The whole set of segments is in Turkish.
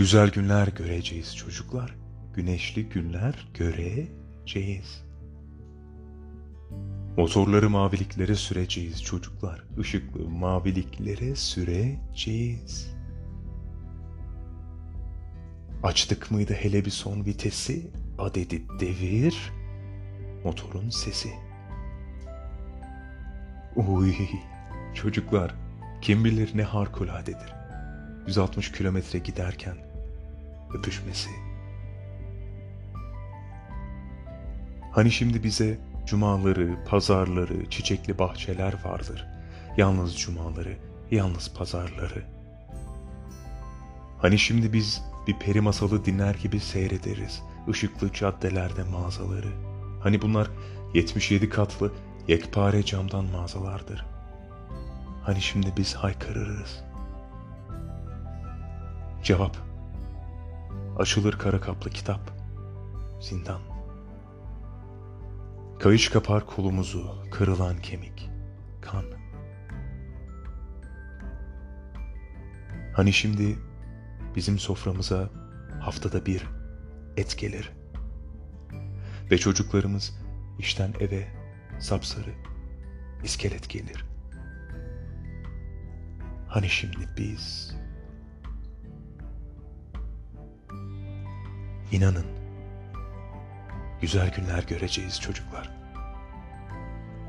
Güzel günler göreceğiz çocuklar. Güneşli günler göreceğiz. Motorları maviliklere süreceğiz çocuklar. Işıklı maviliklere süreceğiz. Açtık mıydı hele bir son vitesi? Adedi devir. Motorun sesi. Uy çocuklar kim bilir ne harikuladedir. 160 kilometre giderken öpüşmesi. Hani şimdi bize cumaları, pazarları, çiçekli bahçeler vardır. Yalnız cumaları, yalnız pazarları. Hani şimdi biz bir peri masalı dinler gibi seyrederiz ışıklı caddelerde mağazaları. Hani bunlar 77 katlı yekpare camdan mağazalardır. Hani şimdi biz haykırırız. Cevap Açılır kara kaplı kitap Zindan Kayış kapar kolumuzu Kırılan kemik Kan Hani şimdi bizim soframıza haftada bir et gelir. Ve çocuklarımız işten eve sapsarı iskelet gelir. Hani şimdi biz İnanın güzel günler göreceğiz çocuklar.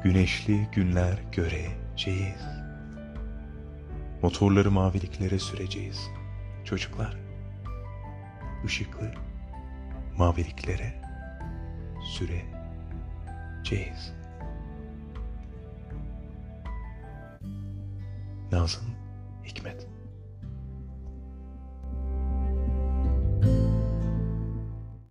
Güneşli günler göreceğiz. Motorları maviliklere süreceğiz çocuklar. Işıklı maviliklere süreceğiz. Nazım Hikmet.